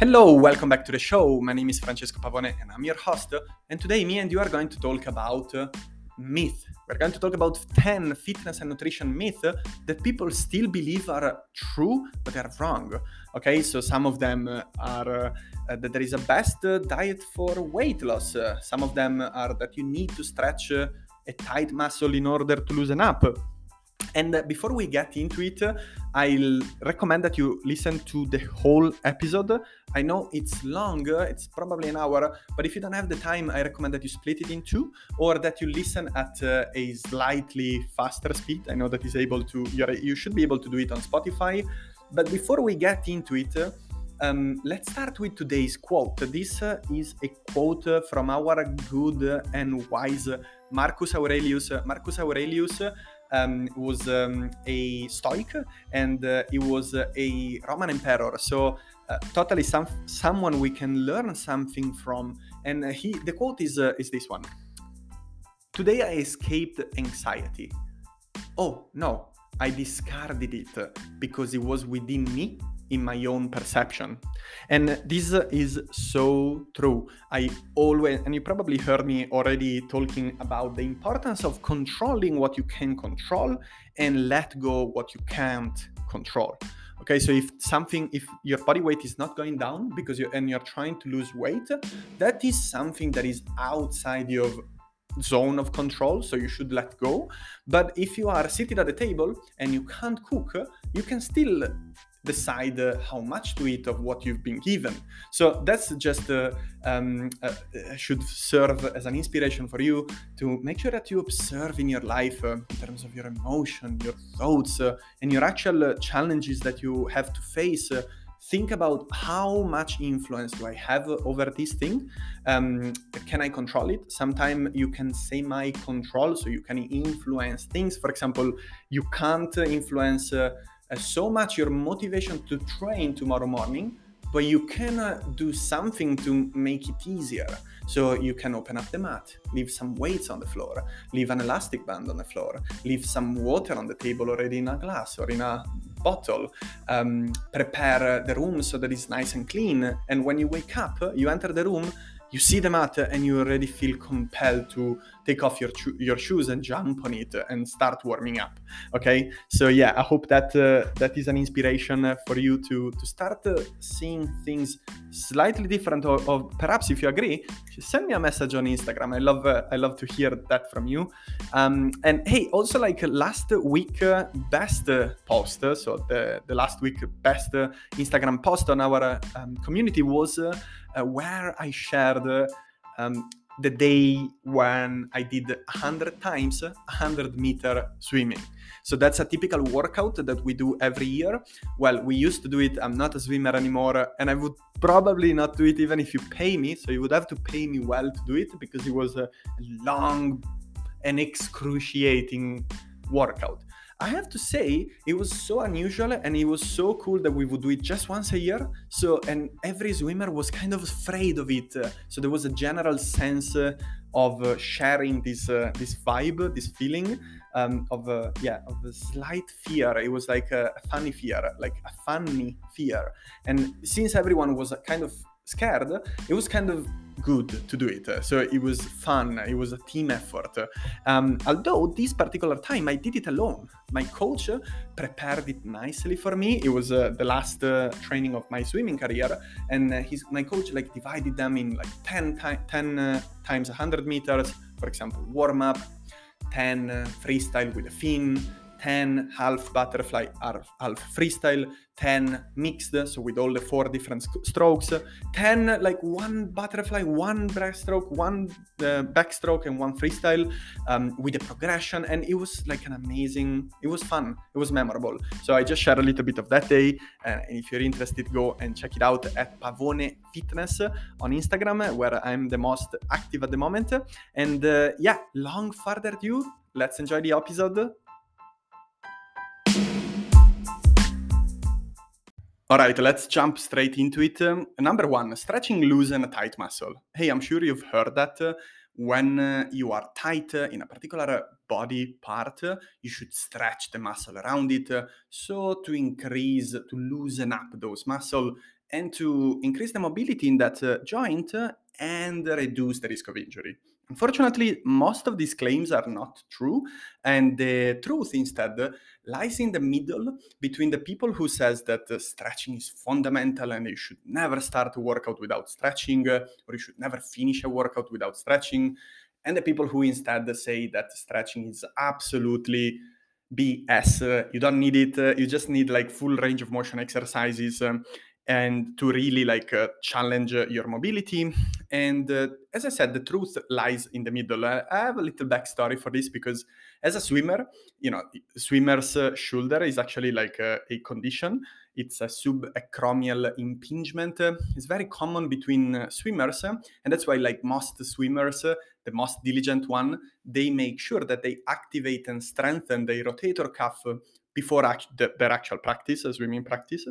Hello, welcome back to the show. My name is Francesco Pavone and I'm your host. And today, me and you are going to talk about uh, myth. We're going to talk about 10 fitness and nutrition myths that people still believe are true, but are wrong. Okay, so some of them are uh, that there is a best diet for weight loss, some of them are that you need to stretch a tight muscle in order to loosen up. And before we get into it, I'll recommend that you listen to the whole episode. I know it's long, it's probably an hour, but if you don't have the time, I recommend that you split it in two or that you listen at uh, a slightly faster speed. I know that is able to, you should be able to do it on Spotify. But before we get into it, um, let's start with today's quote. This uh, is a quote from our good and wise Marcus Aurelius. Marcus Aurelius um, was um, a Stoic and uh, he was a Roman emperor. So uh, totally some someone we can learn something from. And he the quote is uh, is this one. Today I escaped anxiety. Oh no, I discarded it because it was within me in my own perception. And this is so true. I always, and you probably heard me already talking about the importance of controlling what you can control and let go what you can't control. Okay, so if something, if your body weight is not going down because you and you're trying to lose weight, that is something that is outside your zone of control, so you should let go. But if you are seated at the table and you can't cook, you can still decide uh, how much to eat of what you've been given. So that's just uh, um, uh, should serve as an inspiration for you to make sure that you observe in your life uh, in terms of your emotion, your thoughts, uh, and your actual uh, challenges that you have to face. Think about how much influence do I have over this thing? Um, can I control it? Sometimes you can say my control, so you can influence things. For example, you can't influence so much your motivation to train tomorrow morning, but you can do something to make it easier. So you can open up the mat, leave some weights on the floor, leave an elastic band on the floor, leave some water on the table already in a glass or in a bottle, um, prepare the room so that it's nice and clean. And when you wake up, you enter the room, you see the mat and you already feel compelled to take off your cho- your shoes and jump on it and start warming up okay? So yeah i hope that uh, that is an inspiration for you to to start uh, seeing things slightly different or, or, perhaps if you agree send me a message on instagram. I love uh, i love to hear that from you. Um, and hey also like last week uh, best post so the the last week best instagram post on our um, community was uh, where I shared um, the day when I did 100 times 100 meter swimming. So that's a typical workout that we do every year. Well, we used to do it. I'm not a swimmer anymore, and I would probably not do it even if you pay me. So you would have to pay me well to do it because it was a long and excruciating workout. I have to say, it was so unusual and it was so cool that we would do it just once a year. So, and every swimmer was kind of afraid of it. So there was a general sense of uh, sharing this uh, this vibe, this feeling um, of uh, yeah of a slight fear. It was like a, a funny fear, like a funny fear. And since everyone was kind of scared, it was kind of good to do it. So it was fun. It was a team effort. Um, although this particular time I did it alone. My coach prepared it nicely for me. It was uh, the last uh, training of my swimming career, and uh, his my coach like divided them in like 10, 10 uh, times 100 meters. For example, warm up, 10 uh, freestyle with a fin, 10 half butterfly, half freestyle, 10 mixed, so with all the four different strokes, 10 like one butterfly, one breaststroke, one uh, backstroke, and one freestyle um, with a progression. And it was like an amazing, it was fun, it was memorable. So I just shared a little bit of that day. Uh, and if you're interested, go and check it out at Pavone Fitness on Instagram, where I'm the most active at the moment. And uh, yeah, long further ado, let's enjoy the episode. All right, let's jump straight into it. Um, number one, stretching loose and tight muscle. Hey, I'm sure you've heard that uh, when uh, you are tight uh, in a particular body part, uh, you should stretch the muscle around it. Uh, so to increase, to loosen up those muscle and to increase the mobility in that uh, joint and reduce the risk of injury. Unfortunately, most of these claims are not true, and the truth instead lies in the middle between the people who says that uh, stretching is fundamental and you should never start a workout without stretching, uh, or you should never finish a workout without stretching, and the people who instead say that stretching is absolutely BS. Uh, you don't need it. Uh, you just need like full range of motion exercises. Um, and to really like uh, challenge uh, your mobility. And uh, as I said, the truth lies in the middle. I have a little backstory for this because as a swimmer, you know, swimmer's uh, shoulder is actually like a, a condition. It's a subacromial impingement. It's very common between uh, swimmers, and that's why like most swimmers, uh, the most diligent one, they make sure that they activate and strengthen the rotator cuff before act- the, their actual practice, swimming practice.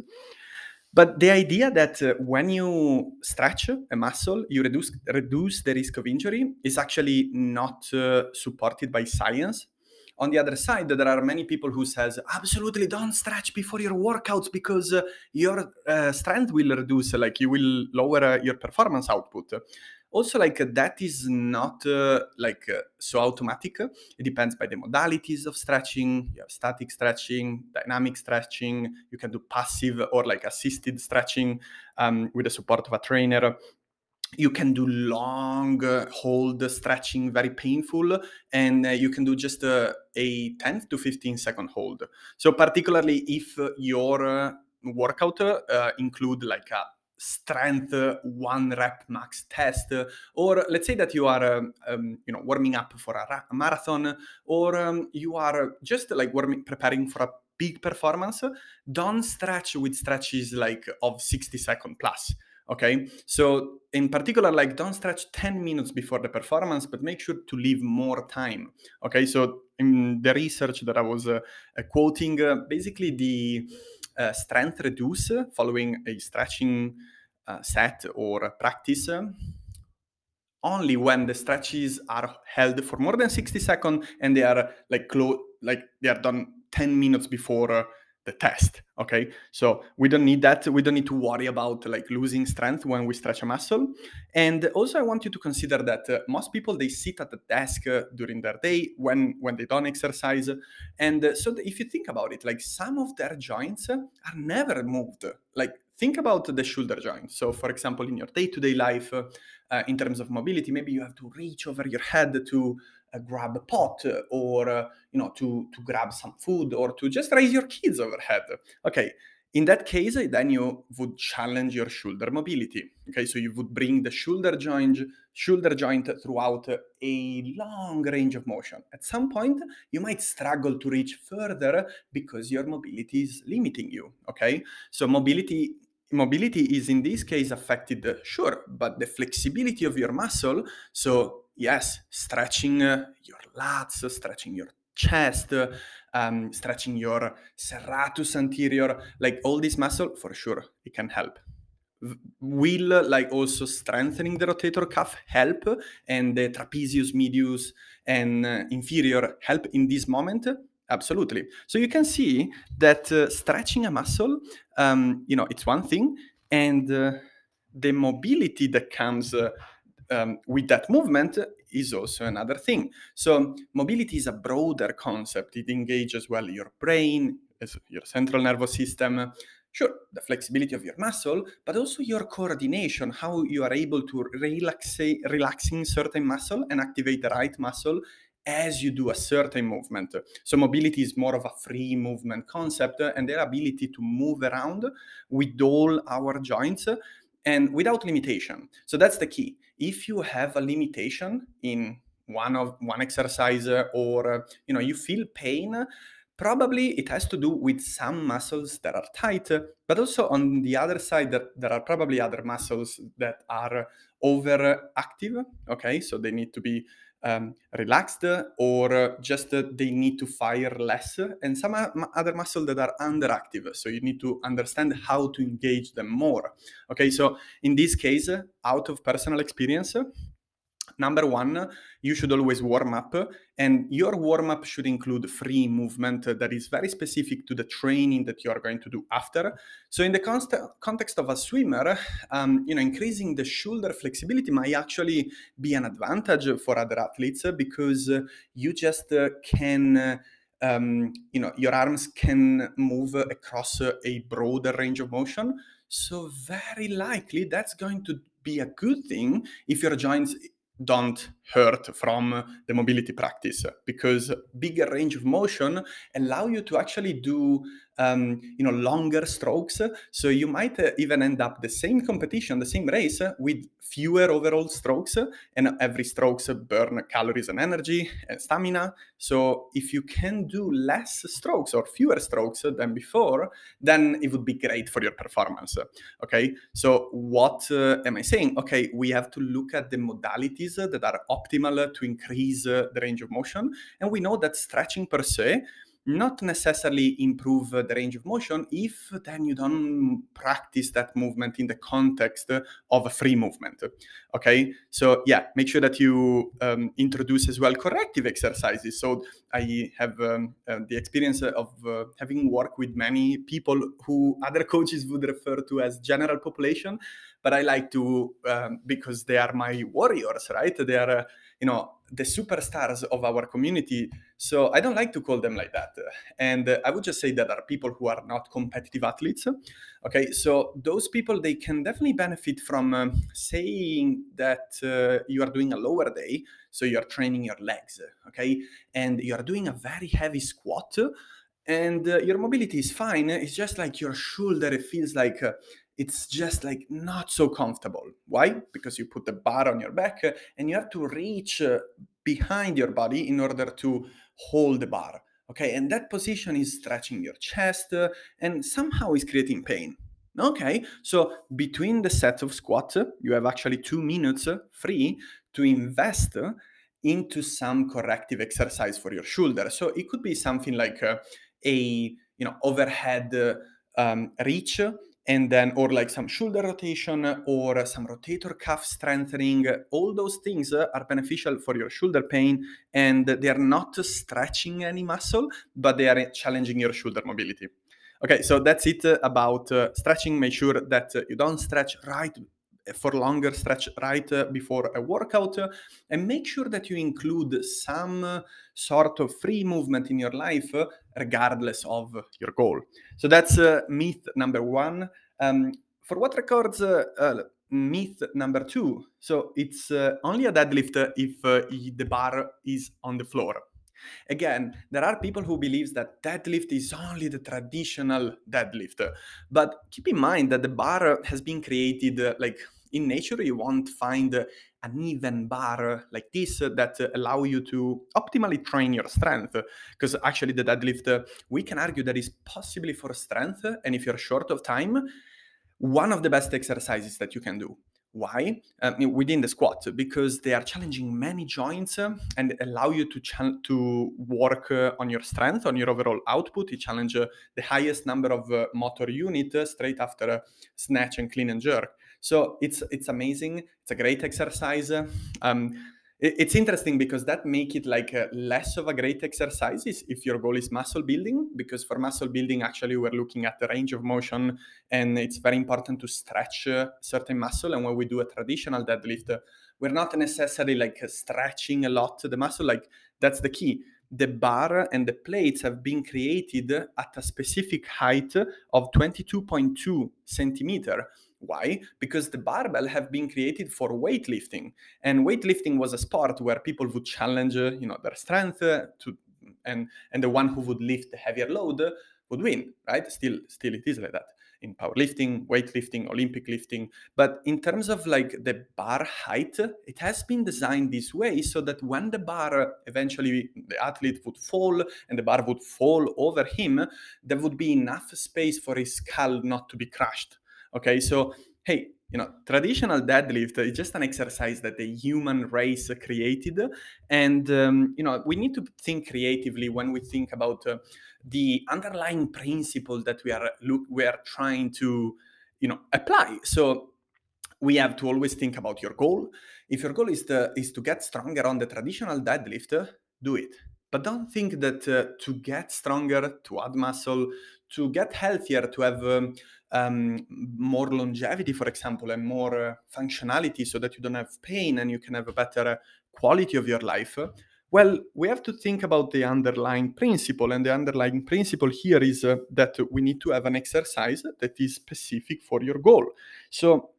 But the idea that uh, when you stretch a muscle, you reduce reduce the risk of injury is actually not uh, supported by science. On the other side, there are many people who says absolutely don't stretch before your workouts because uh, your uh, strength will reduce, like you will lower uh, your performance output also like that is not uh, like uh, so automatic. It depends by the modalities of stretching. You have static stretching dynamic stretching. You can do passive or like assisted stretching um, with the support of a trainer. You can do long uh, hold stretching very painful and uh, you can do just uh, a 10 to 15 second hold. So particularly if your uh, workout uh, include like a strength one rep max test or let's say that you are um, um, you know warming up for a, ra- marathon or um, you are just like warming preparing for a big performance don't stretch with stretches like of 60 second plus okay? So in particular like don't stretch 10 minutes before the performance but make sure to leave more time okay? So in the research that i was uh, quoting uh, basically the uh, strength reduce following a stretching uh, set or practice. Only when the stretches are held for more than 60 seconds and they are like close like they are done 10 minutes before the test okay? So we don't need that we don't need to worry about like losing strength when we stretch a muscle. And also i want you to consider that uh, most people they sit at the desk uh, during their day when when they don't exercise. And uh, so if you think about it like some of their joints are never moved. Like think about the shoulder joint. So for example in your day-to-day life uh, in terms of mobility maybe you have to reach over your head to uh, grab a pot or you know to to grab some food or to just raise your kids overhead. Okay in that case then you would challenge your shoulder mobility. Okay so you would bring the shoulder joint shoulder joint throughout a long range of motion. At some point you might struggle to reach further because your mobility is limiting you. Okay so mobility mobility is in this case affected sure but the flexibility of your muscle so yes, stretching uh, your lats, stretching your chest, um, stretching your serratus anterior, like all this muscle, for sure, it can help. Will like also strengthening the rotator cuff help, and the trapezius medius and uh, inferior help in this moment? Absolutely. So you can see that uh, stretching a muscle, um, you know, it's one thing, and uh, the mobility that comes uh, um, with that movement is also another thing. So mobility is a broader concept. It engages well your brain, your central nervous system, sure, the flexibility of your muscle, but also your coordination, how you are able to relax, relaxing certain muscle and activate the right muscle as you do a certain movement. So mobility is more of a free movement concept and their ability to move around with all our joints and without limitation. So that's the key. If you have a limitation in one of one exercise or you know you feel pain, probably it has to do with some muscles that are tight, but also on the other side that there are probably other muscles that are overactive. Okay, so they need to be um, relaxed or just they need to fire less. And some other muscle that are underactive. So you need to understand how to engage them more. Okay so in this case out of personal experience number one, you should always warm up, and your warm up should include free movement that is very specific to the training that you are going to do after. So, in the const- context of a swimmer, um, you know, increasing the shoulder flexibility might actually be an advantage for other athletes because you just uh, can. Um, you know your arms can move across a broader range of motion so very likely that's going to be a good thing if your joints don't hurt from the mobility practice because bigger range of motion allow you to actually do um, you know longer strokes. So you might uh, even end up the same competition the same race with fewer overall strokes and every strokes burn calories and energy and stamina. So if you can do less strokes or fewer strokes than before then it would be great for your performance okay? So what uh, am i saying? Okay we have to look at the modalities that are optimal to increase uh, the range of motion. And we know that stretching per se not necessarily improve the range of motion if then you don't practice that movement in the context of a free movement okay? So yeah make sure that you um, introduce as well corrective exercises. So i have um, uh, the experience of uh, having worked with many people who other coaches would refer to as general population but i like to um, because they are my warriors right? They are uh, you know the superstars of our community so i don't like to call them like that. And uh, i would just say that are people who are not competitive athletes okay? So those people they can definitely benefit from um, saying that uh, you are doing a lower day so you're training your legs okay? And you're doing a very heavy squat and uh, your mobility is fine. It's just like your shoulder feels like uh, it's just like not so comfortable. Why? Because you put the bar on your back uh, and you have to reach uh, behind your body in order to hold the bar. Okay, and that position is stretching your chest uh, and somehow is creating pain. Okay, so between the set of squat, you have actually two minutes free to invest into some corrective exercise for your shoulder. So it could be something like a you know overhead um, reach and then or like some shoulder rotation or some rotator cuff strengthening all those things are beneficial for your shoulder pain and they are not stretching any muscle but they are challenging your shoulder mobility. Okay so that's it about uh, stretching. Make sure that you don't stretch right for longer stretch right before a workout and make sure that you include some sort of free movement in your life regardless of your goal. So that's uh, myth number one. Um, for what records uh, uh, myth number two? So it's only a deadlift if the bar is on the floor. Again, there are people who believe that deadlift is only the traditional deadlift, but keep in mind that the bar has been created like in nature you won't find an even bar like this that allow you to optimally train your strength. Because actually the deadlift we can argue that is possibly for strength and if you're short of time one of the best exercises that you can do. Why? Um, within the squat because they are challenging many joints uh, and allow you to ch- to work uh, on your strength on your overall output. You challenge uh, the highest number of uh, motor unit straight after snatch and clean and jerk so it's it's amazing. It's a great exercise. Um, it, it's interesting because that make it like a, less of a great exercise if your goal is muscle building. Because for muscle building, actually, we're looking at the range of motion, and it's very important to stretch uh, certain muscle. And when we do a traditional deadlift, uh, we're not necessarily like stretching a lot the muscle. Like that's the key the bar and the plates have been created at a specific height of 22.2 centimeter why? Because the barbell have been created for weightlifting, and weightlifting was a sport where people would challenge, uh, you know, their strength uh, to, and and the one who would lift the heavier load would win, right? Still, still it is like that in powerlifting, weightlifting, Olympic lifting. But in terms of like the bar height, it has been designed this way so that when the bar eventually the athlete would fall and the bar would fall over him, there would be enough space for his skull not to be crushed. Okay, so hey, you know, traditional deadlift is just an exercise that the human race created, and um, you know, we need to think creatively when we think about uh, the underlying principle that we are look we are trying to, you know, apply. So we have to always think about your goal. If your goal is to, is to get stronger on the traditional deadlift, do it. But don't think that uh, to get stronger, to add muscle, to get healthier, to have um, um, more longevity, for example, and more uh, functionality so that you don't have pain and you can have a better quality of your life. Well, we have to think about the underlying principle, and the underlying principle here is uh, that we need to have an exercise that is specific for your goal. So,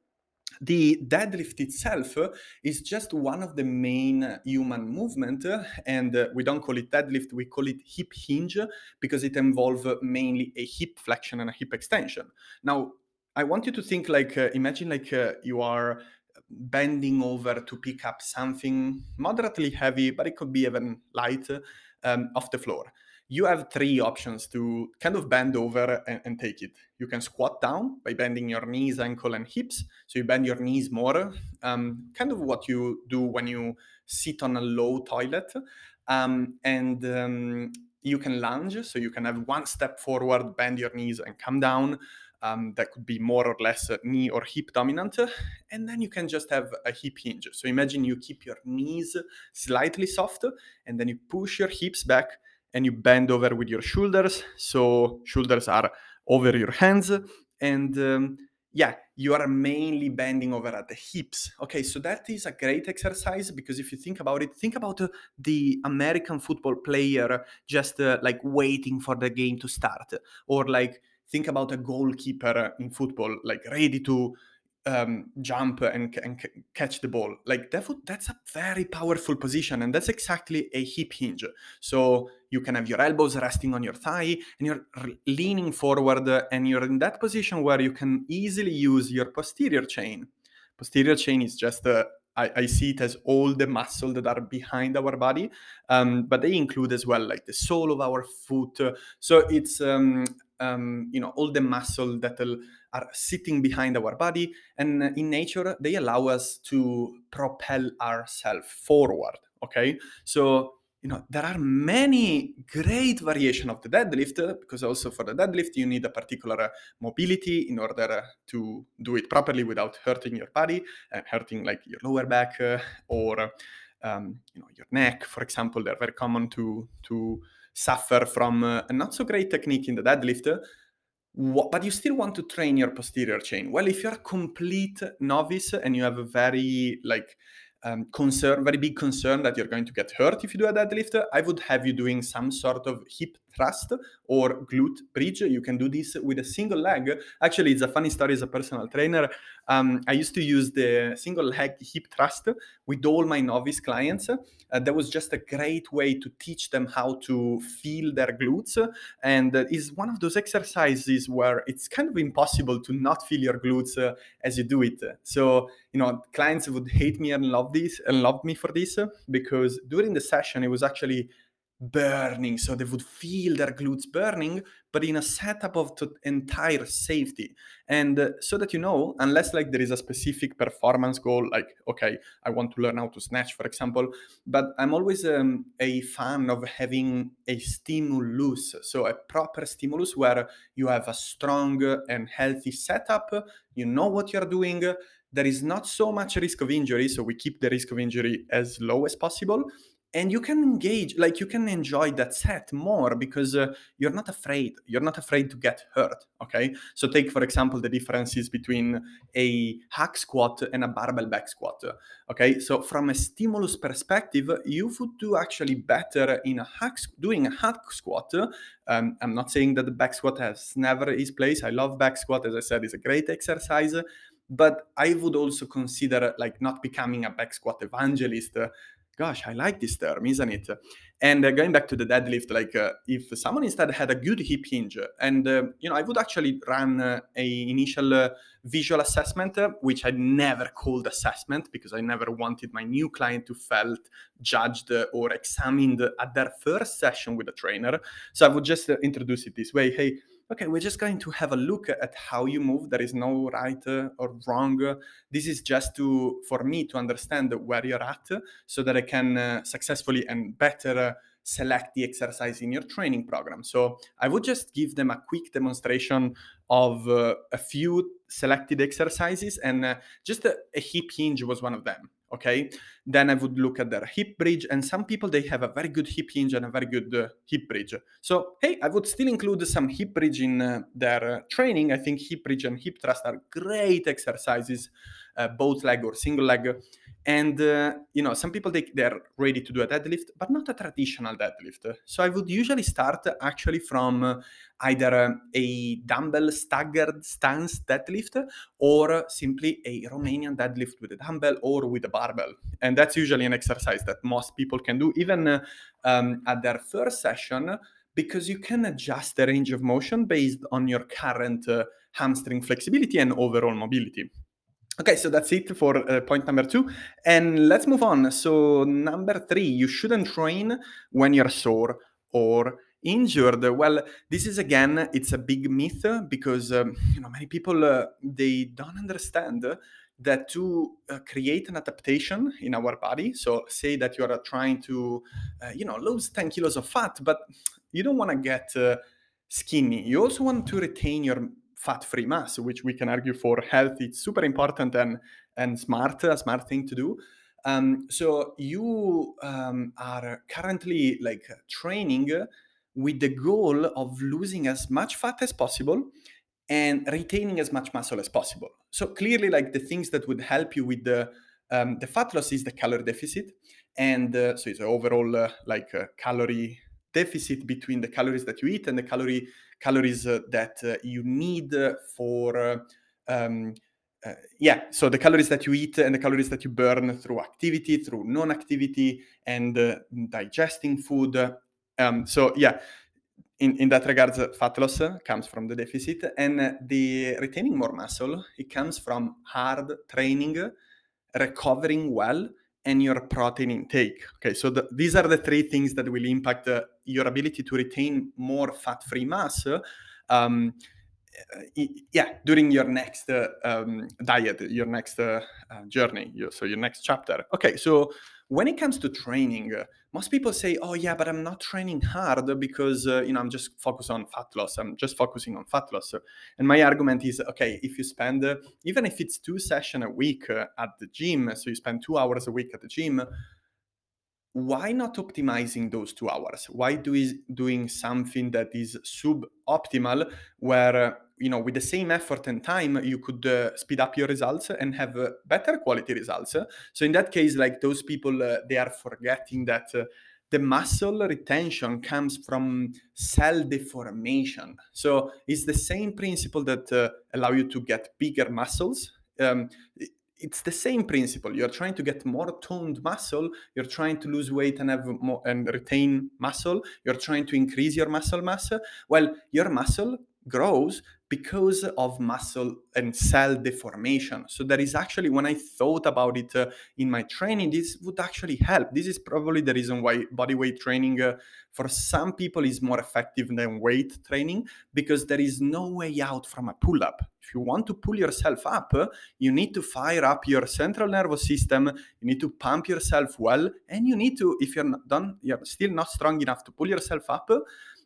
the deadlift itself is just one of the main human movement and we don't call it deadlift we call it hip hinge because it involves mainly a hip flexion and a hip extension. Now i want you to think like uh, imagine like uh, you are bending over to pick up something moderately heavy but it could be even light um, off the floor you have three options to kind of bend over and, and, take it. You can squat down by bending your knees, ankle, and hips. So you bend your knees more, um, kind of what you do when you sit on a low toilet. Um, and um, you can lunge, so you can have one step forward, bend your knees, and come down. Um, that could be more or less knee or hip dominant. And then you can just have a hip hinge. So imagine you keep your knees slightly soft, and then you push your hips back and you bend over with your shoulders. So shoulders are over your hands. And um, yeah, you are mainly bending over at the hips. Okay, so that is a great exercise because if you think about it, think about uh, the American football player just uh, like waiting for the game to start, or like think about a goalkeeper in football, like ready to um, jump and, and catch the ball. Like that that's a very powerful position, and that's exactly a hip hinge. So you can have your elbows resting on your thigh, and you're leaning forward, and you're in that position where you can easily use your posterior chain. Posterior chain is just I, I, see it as all the muscle that are behind our body, um, but they include as well like the sole of our foot. So it's um, um, you know all the muscle that are sitting behind our body, and in nature they allow us to propel ourselves forward. Okay, so you know there are many great variation of the deadlift because also for the deadlift you need a particular mobility in order to do it properly without hurting your body and hurting like your lower back uh, or um, you know your neck for example they're very common to to suffer from uh, a not so great technique in the deadlift but you still want to train your posterior chain well if you're a complete novice and you have a very like um, concern, very big concern that you're going to get hurt if you do a deadlift, I would have you doing some sort of hip thrust or glute bridge. You can do this with a single leg. Actually, it's a funny story as a personal trainer. Um, I used to use the single leg hip thrust with all my novice clients. Uh, that was just a great way to teach them how to feel their glutes. And uh, is one of those exercises where it's kind of impossible to not feel your glutes uh, as you do it. So, you know, clients would hate me and love this and love me for this because during the session, it was actually burning so they would feel their glutes burning but in a setup of entire safety. And uh, so that you know unless like there is a specific performance goal like okay i want to learn how to snatch for example but i'm always um, a fan of having a stimulus so a proper stimulus where you have a strong and healthy setup you know what you're doing there is not so much risk of injury so we keep the risk of injury as low as possible and you can engage like you can enjoy that set more because uh, you're not afraid you're not afraid to get hurt okay? So take for example the differences between a hack squat and a barbell back squat okay? So from a stimulus perspective you would do actually better in a hack doing a hack squat um, i'm not saying that the back squat has never its place i love back squat as i said it's a great exercise but i would also consider like not becoming a back squat evangelist gosh, I like this term, isn't it? And uh, going back to the deadlift, like uh, if someone instead had a good hip hinge, and uh, you know, I would actually run uh, a initial uh, visual assessment, uh, which I never called assessment because I never wanted my new client to felt judged or examined at their first session with a trainer. So I would just introduce it this way: Hey, okay, we're just going to have a look at how you move. There is no right uh, or wrong. This is just to for me to understand where you're at, so that I can uh, successfully and better select the exercise in your training program. So I would just give them a quick demonstration of uh, a few selected exercises, and uh, just a, a hip hinge was one of them okay? Then i would look at their hip bridge and some people they have a very good hip hinge and a very good uh, hip bridge. So hey i would still include some hip bridge in uh, their uh, training. I think hip bridge and hip thrust are great exercises uh, both leg or single leg and uh, you know some people they, they're ready to do a deadlift but not a traditional deadlift. So i would usually start actually from uh, either a dumbbell staggered stance deadlift or simply a romanian deadlift with a dumbbell or with a barbell. And that's usually an exercise that most people can do even uh, um, at their first session because you can adjust the range of motion based on your current uh, hamstring flexibility and overall mobility Okay, so that's it for uh, point number two. And let's move on. So, number three, you shouldn't train when you're sore or injured. Well, this is again, it's a big myth because um, you know many people uh, they don't understand that to uh, create an adaptation in our body. So, say that you are trying to, uh, you know, lose 10 kilos of fat, but you don't want to get uh, skinny. You also want to retain your fat-free mass, which we can argue for health, it's super important and and smart, a smart thing to do. Um, so you um, are currently like training with the goal of losing as much fat as possible and retaining as much muscle as possible. So clearly, like the things that would help you with the um, the fat loss is the calorie deficit, and uh, so it's an overall uh, like uh, calorie deficit between the calories that you eat and the calorie calories uh, that uh, you need for uh, um, uh, yeah, so the calories that you eat and the calories that you burn through activity, through non-activity, and uh, digesting food. Um, so yeah, in, in that regards, fat loss comes from the deficit, and the retaining more muscle it comes from hard training, recovering well, and your protein intake. Okay, so the, these are the three things that will impact uh, your ability to retain more fat-free mass. Um, yeah, during your next uh, um, diet, your next uh, uh journey, so your next chapter. Okay, so when it comes to training, uh, most people say, "Oh yeah, but I'm not training hard because uh, you know I'm just focused on fat loss. I'm just focusing on fat loss." And my argument is, okay, if you spend uh, even if it's two sessions a week at the gym, so you spend two hours a week at the gym, why not optimizing those two hours? Why do is doing something that is suboptimal, where you know with the same effort and time you could uh, speed up your results and have uh, better quality results? So in that case like those people uh, they are forgetting that uh, the muscle retention comes from cell deformation. So it's the same principle that uh, allow you to get bigger muscles. Um, it's the same principle. You're trying to get more toned muscle you're trying to lose weight and have more and retain muscle you're trying to increase your muscle mass. Well your muscle grows because of muscle and cell deformation. So that is actually, when I thought about it uh, in my training, this would actually help. This is probably the reason why body weight training uh, for some people is more effective than weight training because there is no way out from a pull up. If you want to pull yourself up, you need to fire up your central nervous system, you need to pump yourself well, and you need to, if you're not done, you're still not strong enough to pull yourself up,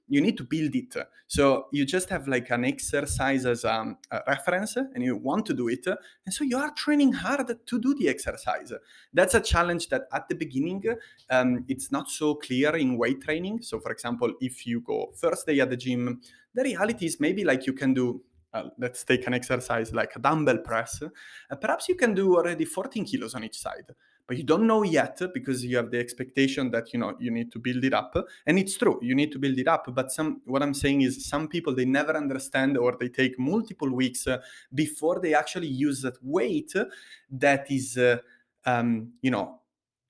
you need to build it. So you just have like an exercise as a, a, reference and you want to do it. And so you are training hard to do the exercise. That's a challenge that at the beginning, um, it's not so clear in weight training. So, for example, if you go first day at the gym, the reality is maybe like you can do uh, let's take an exercise like a dumbbell press, uh, perhaps you can do already 14 kilos on each side but you don't know yet because you have the expectation that you know you need to build it up. And it's true you need to build it up. But some what i'm saying is some people they never understand or they take multiple weeks uh, before they actually use that weight that is uh, um, you know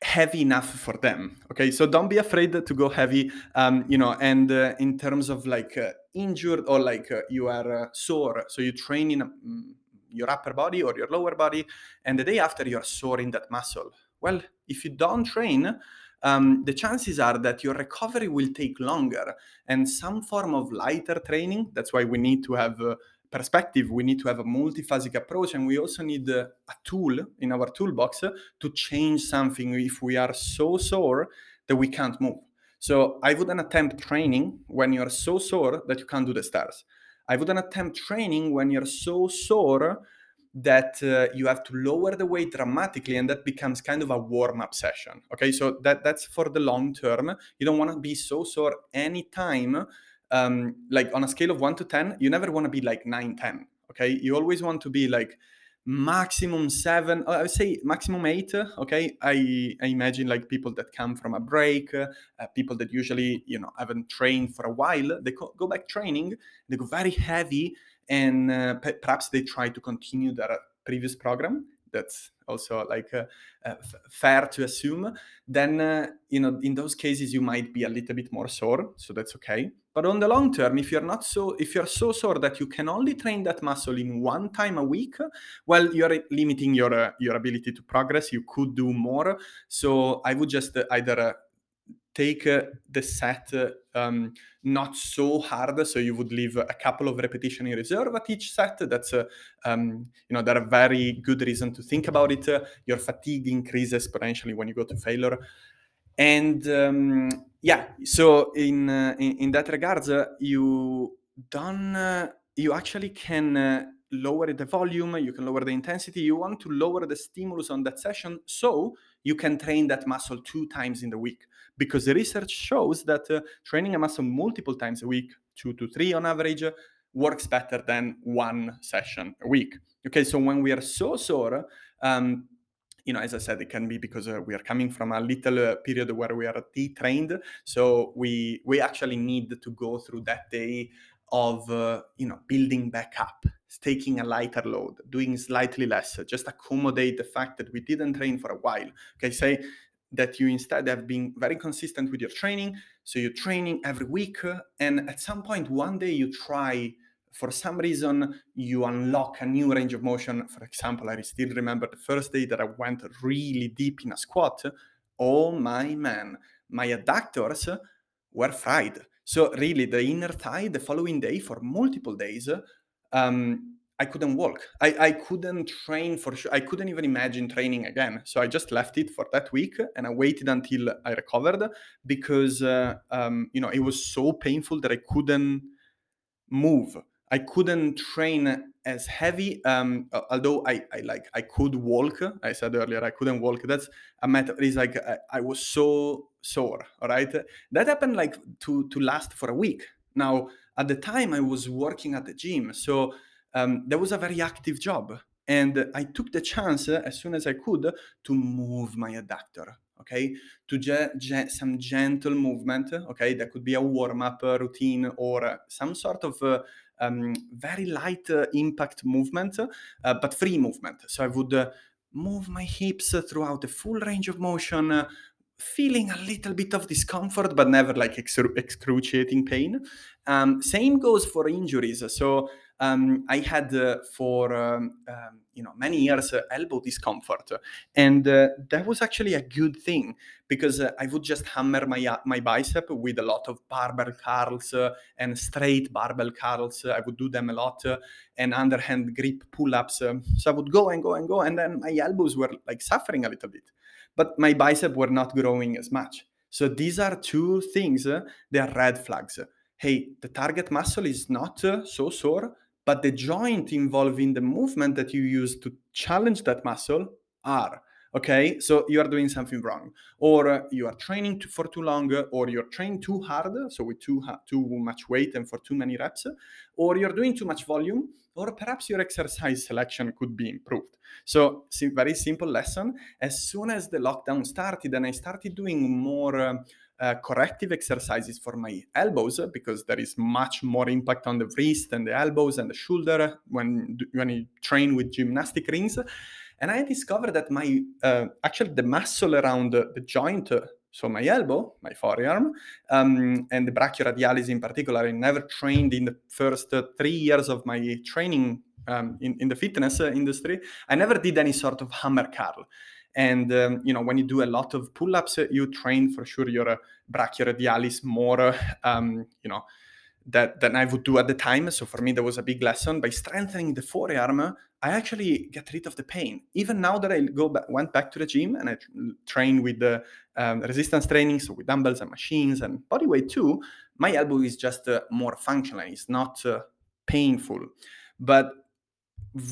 heavy enough for them. Okay so don't be afraid to go heavy um, you know and uh, in terms of like uh, injured or like uh, you are uh, sore. So you train in um, your upper body or your lower body and the day after you're sore in that muscle well, if you don't train, um, the chances are that your recovery will take longer and some form of lighter training. That's why we need to have a perspective. We need to have a multiphasic approach, and we also need a, a tool in our toolbox to change something if we are so sore that we can't move. So I wouldn't attempt training when you're so sore that you can't do the stairs. I wouldn't attempt training when you're so sore that uh, you have to lower the weight dramatically and that becomes kind of a warm-up session okay? So that that's for the long term. You don't want to be so sore anytime um, like on a scale of 1 to 10 you never want to be like 9 10 okay? You always want to be like maximum 7 uh, i would say maximum 8 okay? I, I imagine like people that come from a break uh, people that usually you know haven't trained for a while they co- go back training they go very heavy and uh, p- perhaps they try to continue their previous program that's also like uh, uh, f- fair to assume then uh, you know in those cases you might be a little bit more sore so that's okay. But on the long term if you're not so if you're so sore that you can only train that muscle in one time a week well you're limiting your uh, your ability to progress. You could do more. So i would just uh, either take uh, the set uh, um, not so hard so you would leave a couple of repetition in reserve at each set. That's uh, um, you know there are very good reason to think about it. Your fatigue increases exponentially when you go to failure. And um, yeah so in, uh, in, in that regards uh, you don't uh, you actually can lower the volume you can lower the intensity you want to lower the stimulus on that session so you can train that muscle two times in the week because the research shows that uh, training a muscle multiple times a week, two to three on average, works better than one session a week. Okay, so when we are so sore, um, you know, as I said, it can be because uh, we are coming from a little uh, period where we are detrained. So we we actually need to go through that day of uh, you know building back up, taking a lighter load, doing slightly less, just accommodate the fact that we didn't train for a while. Okay, say that you instead have been very consistent with your training. So you're training every week, and at some point, one day you try, for some reason, you unlock a new range of motion. For example, I still remember the first day that I went really deep in a squat. Oh my man, my adductors were fried. So really, the inner thigh the following day for multiple days um, I couldn't walk. I, I couldn't train for sure. I couldn't even imagine training again. So I just left it for that week and I waited until I recovered because, uh, um, you know, it was so painful that I couldn't move. I couldn't train as heavy. Um, although I, I like I could walk. I said earlier I couldn't walk. That's a matter. It's like I, I was so sore. All right, that happened like to to last for a week. Now at the time I was working at the gym, so um, that was a very active job. And I took the chance uh, as soon as I could to move my adductor, okay? To ge- ge- some gentle movement, okay? That could be a warm up routine or some sort of uh, um, very light uh, impact movement, uh, but free movement. So I would uh, move my hips throughout the full range of motion, uh, feeling a little bit of discomfort, but never like excruciating pain. Um, same goes for injuries. So um, I had uh, for um, um, you know many years uh, elbow discomfort, and uh, that was actually a good thing because uh, I would just hammer my uh, my bicep with a lot of barbell curls uh, and straight barbell curls. I would do them a lot and underhand grip pull-ups. so I would go and go and go, and then my elbows were like suffering a little bit, but my bicep were not growing as much. So these are two things. they are red flags hey, the target muscle is not uh, so sore, but the joint involved in the movement that you use to challenge that muscle are okay so you are doing something wrong or you are training to, for too long or you're training too hard so with too too much weight and for too many reps or you're doing too much volume or perhaps your exercise selection could be improved. So very simple lesson. As soon as the lockdown started and i started doing more uh, corrective exercises for my elbows because there is much more impact on the wrist and the elbows and the shoulder when when you train with gymnastic rings. And I discovered that my uh, actually the muscle around the, joint, so my elbow, my forearm, um, and the brachioradialis in particular, I never trained in the first three years of my training um, in, in the fitness uh, industry. I never did any sort of hammer curl. And um, you know, when you do a lot of pull-ups, you train for sure your uh, brachioradialis more. Um, you know, that that I would do at the time. So for me, that was a big lesson. By strengthening the forearm, I actually get rid of the pain. Even now that I go back, went back to the gym and I train with the um, resistance training, so with dumbbells and machines and body weight too, my elbow is just uh, more functional. It's not uh, painful. But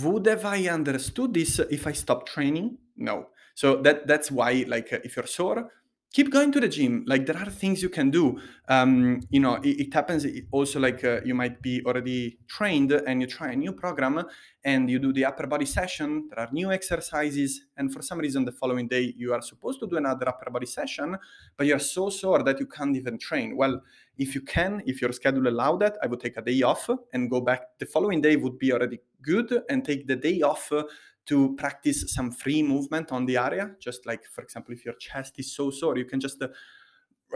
would have I understood this if I stopped training? No. So that that's why, like, uh, if you're sore, keep going to the gym. Like there are things you can do. Um, you know it, it happens also like uh, you might be already trained and you try a new program and you do the upper body session. There are new exercises and for some reason the following day you are supposed to do another upper body session but you're so sore that you can't even train. Well if you can if your schedule allow that i would take a day off and go back. The following day would be already good and take the day off to practice some free movement on the area. Just like, for example, if your chest is so sore, you can just uh,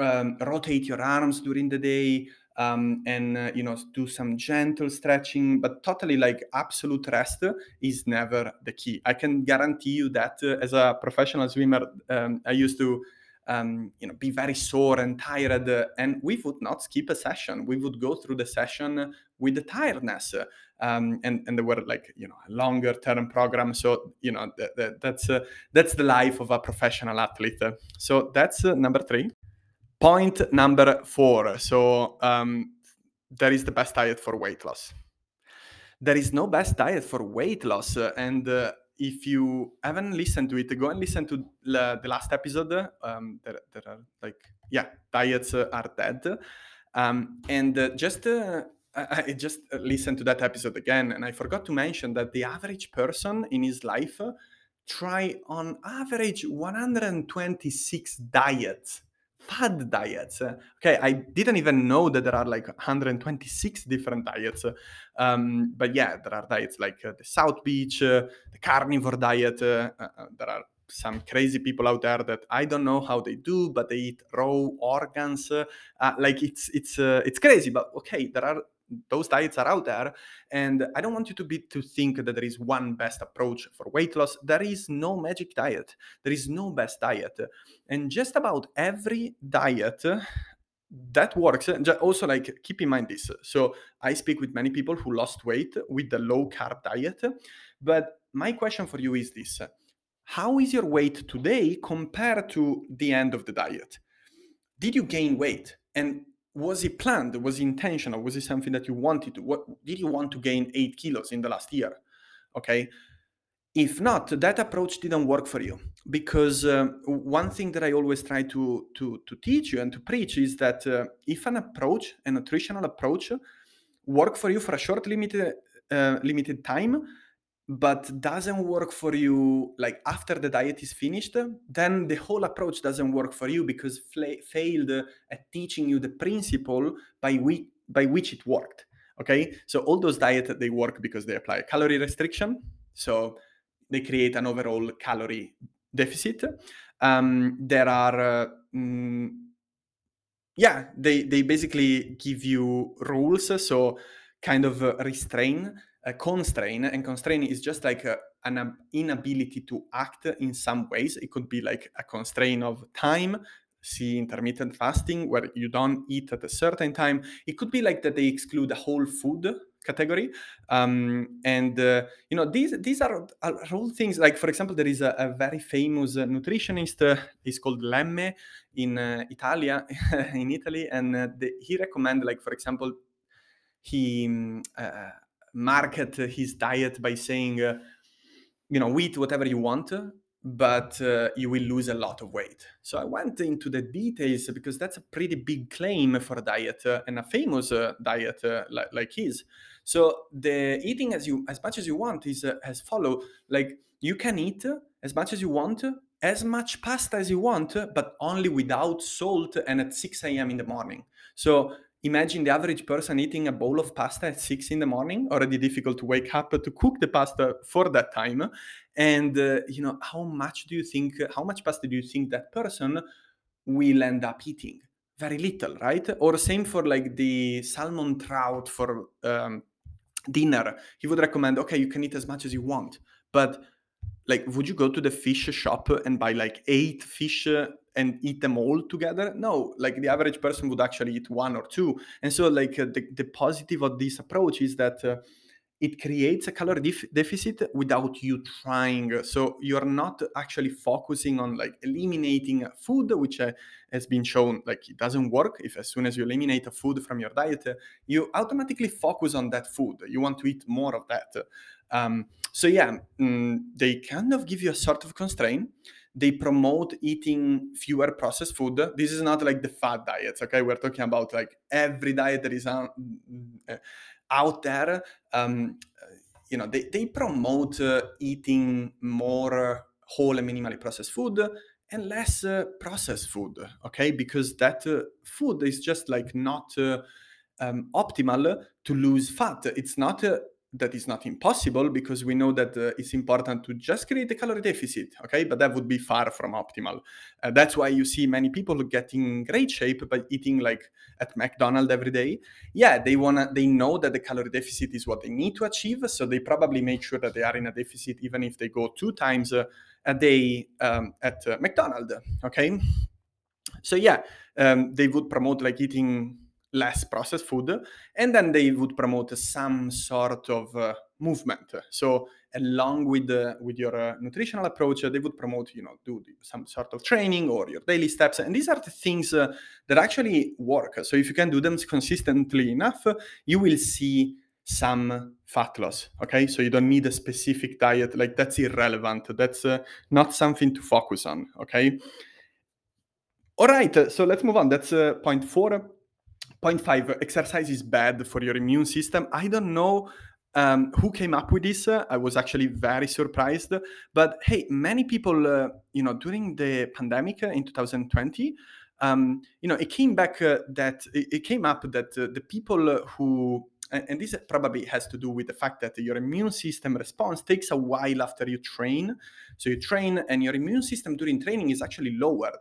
um, rotate your arms during the day um, and uh, you know do some gentle stretching. But totally like absolute rest is never the key. I can guarantee you that uh, as a professional swimmer, um, I used to um, you know, be very sore and tired, uh, and we would not skip a session. We would go through the session with the tiredness, um, and and there were like you know a longer term program. So you know th- th- that's uh, that's the life of a professional athlete. So that's uh, number three. Point number four. So um, there is the best diet for weight loss. There is no best diet for weight loss, and uh, if you haven't listened to it, go and listen to the, the last episode. Um, there, there are like, yeah, diets are dead. Um, and uh, just uh, I just listened to that episode again, and I forgot to mention that the average person in his life try on average 126 diets fad diets. Okay, I didn't even know that there are like 126 different diets. Um, but yeah, there are diets like uh, the South Beach, uh, the carnivore diet. Uh, uh, there are some crazy people out there that I don't know how they do, but they eat raw organs. Like it's it's it's crazy, but okay, there are those diets are out there and i don't want you to be to think that there is one best approach for weight loss. There is no magic diet. There is no best diet. And just about every diet that works also like keep in mind this. So i speak with many people who lost weight with the low carb diet but my question for you is this. How is your weight today compared to the end of the diet? Did you gain weight? And was it planned? Was it intentional? Was it something that you wanted to? What did you want to gain eight kilos in the last year? Okay. If not, that approach didn't work for you because uh, one thing that I always try to to to teach you and to preach is that uh, if an approach, a nutritional approach, work for you for a short limited uh, limited time, but doesn't work for you like after the diet is finished then the whole approach doesn't work for you because failed at teaching you the principle by which by which it worked okay? So all those diets they work because they apply calorie restriction so they create an overall calorie deficit. Um, there are uh, mm, yeah they they basically give you rules so kind of uh, restrain a constraint and constraint is just like a, an inability to act in some ways. It could be like a constraint of time see intermittent fasting where you don't eat at a certain time. It could be like that they exclude the whole food category. Um, and uh, you know these these are, are, all things like for example there is a, a very famous uh, nutritionist uh, he's called lemme in uh, italia in italy and uh, the, he recommend like for example he mm, uh, market his diet by saying, uh, you know, eat whatever you want, but uh, you will lose a lot of weight. So I went into the details because that's a pretty big claim for a diet uh, and a famous uh, diet uh, like, like his. So the eating as you as much as you want is uh, as follow. Like you can eat as much as you want, as much pasta as you want, but only without salt and at 6 a.m. in the morning. So imagine the average person eating a bowl of pasta at six in the morning already difficult to wake up to cook the pasta for that time. And uh, you know how much do you think how much pasta do you think that person will end up eating? Very little right? Or same for like the salmon trout for um, dinner. He would recommend okay you can eat as much as you want. But like would you go to the fish shop and buy like eight fish and eat them all together? No like the average person would actually eat one or two. And so like uh, the, the positive of this approach is that uh, it creates a calorie def- deficit without you trying. So you're not actually focusing on like eliminating food which uh, has been shown like it doesn't work. If as soon as you eliminate a food from your diet uh, you automatically focus on that food. You want to eat more of that. Um, so yeah mm, they kind of give you a sort of constraint they promote eating fewer processed food this is not like the fat diets okay we're talking about like every diet that is on, uh, out there, um, you know, they, they promote uh, eating more whole and minimally processed food and less uh, processed food, okay? Because that uh, food is just like not uh, um, optimal to lose fat. It's not uh, that is not impossible because we know that uh, it's important to just create a calorie deficit okay? But that would be far from optimal. Uh, that's why you see many people getting great shape by eating like at mcdonald's every day. Yeah they want to they know that the calorie deficit is what they need to achieve so they probably make sure that they are in a deficit even if they go two times uh, a day um, at uh, mcdonald's okay? So yeah um, they would promote like eating less processed food, and then they would promote some sort of uh, movement. So along with uh, with your uh, nutritional approach, they would promote you know do some sort of training or your daily steps, and these are the things uh, that actually work. So if you can do them consistently enough, you will see some fat loss okay? So you don't need a specific diet like that's irrelevant. That's uh, not something to focus on okay? All right so let's move on. That's point four Point five, exercise is bad for your immune system. I don't know um, who came up with this. Uh, I was actually very surprised. But hey, many people, uh, you know, during the pandemic in 2020, um, you know, it came back uh, that it, it, came up that uh, the people who and this probably has to do with the fact that your immune system response takes a while after you train. So you train, and your immune system during training is actually lowered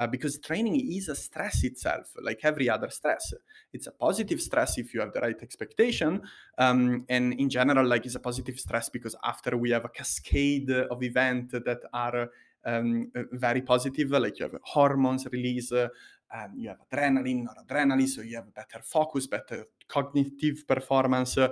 uh, because training is a stress itself, like every other stress. It's a positive stress if you have the right expectation, um, and in general, like it's a positive stress because after we have a cascade of events that are um, very positive, like you have hormones release. Um, you have adrenaline or adrenaline, so you have better focus, better cognitive performance, uh,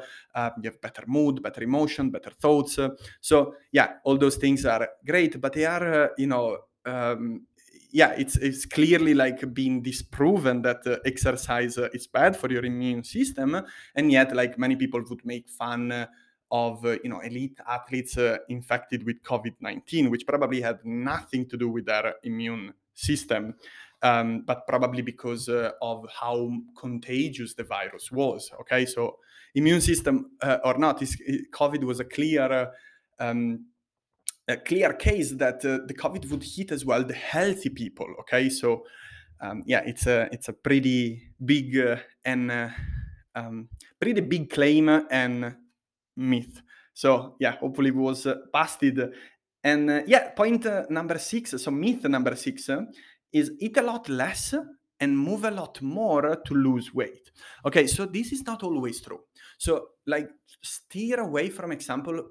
you have better mood, better emotion, better thoughts. so yeah, all those things are great, but they are, uh, you know, um, yeah, it's it's clearly like being disproven that uh, exercise uh, is bad for your immune system, and yet like many people would make fun uh, of uh, you know elite athletes uh, infected with COVID nineteen, which probably had nothing to do with their immune system, um, but probably because uh, of how contagious the virus was. Okay, so immune system or not, is COVID was a clear um, a clear case that uh, the COVID would hit as well the healthy people. Okay, so um, yeah, it's a it's a pretty big uh, and uh, um, pretty big claim and myth. So yeah, hopefully it was uh, busted. And uh, yeah, point uh, number six. So myth number six is eat a lot less and move a lot more to lose weight. Okay, so this is not always true. So like steer away from example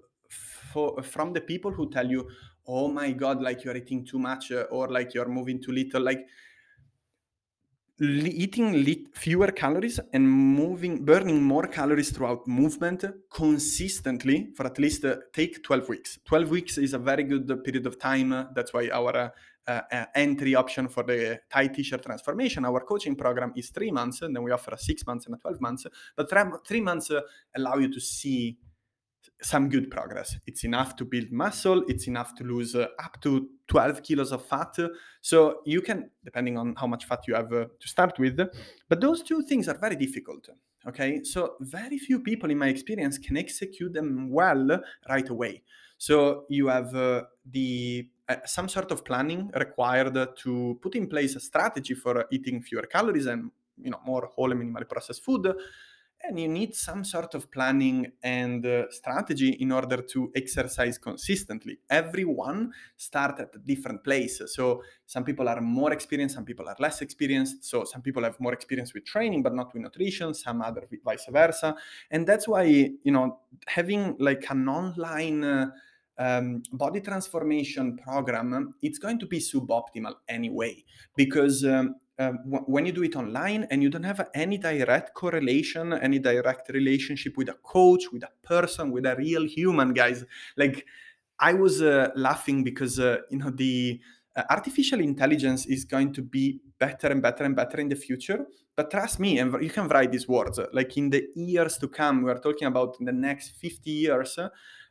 for, from the people who tell you, oh my God, like you're eating too much uh, or like you're moving too little. Like eating lit- fewer calories and moving burning more calories throughout movement consistently for at least uh, take 12 weeks 12 weeks is a very good period of time that's why our uh, uh, entry option for the tight t-shirt transformation our coaching program is three months and then we offer a six months and a 12 months but three months uh, allow you to see some good progress. It's enough to build muscle, it's enough to lose uh, up to 12 kilos of fat. So you can, depending on how much fat you have uh, to start with, but those two things are very difficult. Okay, so very few people in my experience can execute them well right away. So you have uh, the uh, some sort of planning required to put in place a strategy for eating fewer calories and you know more whole and minimally processed food and you need some sort of planning and uh, strategy in order to exercise consistently. Everyone start at a different place. So some people are more experienced some people are less experienced. So some people have more experience with training but not with nutrition some other vice versa. And that's why you know having like an online uh, um, body transformation program, it's going to be suboptimal anyway. Because um, um, w- when you do it online and you don't have any direct correlation, any direct relationship with a coach, with a person, with a real human, guys. Like I was uh, laughing because uh, you know the uh, artificial intelligence is going to be better and better and better in the future. But trust me, and you can write these words. Like in the years to come, we are talking about the next 50 years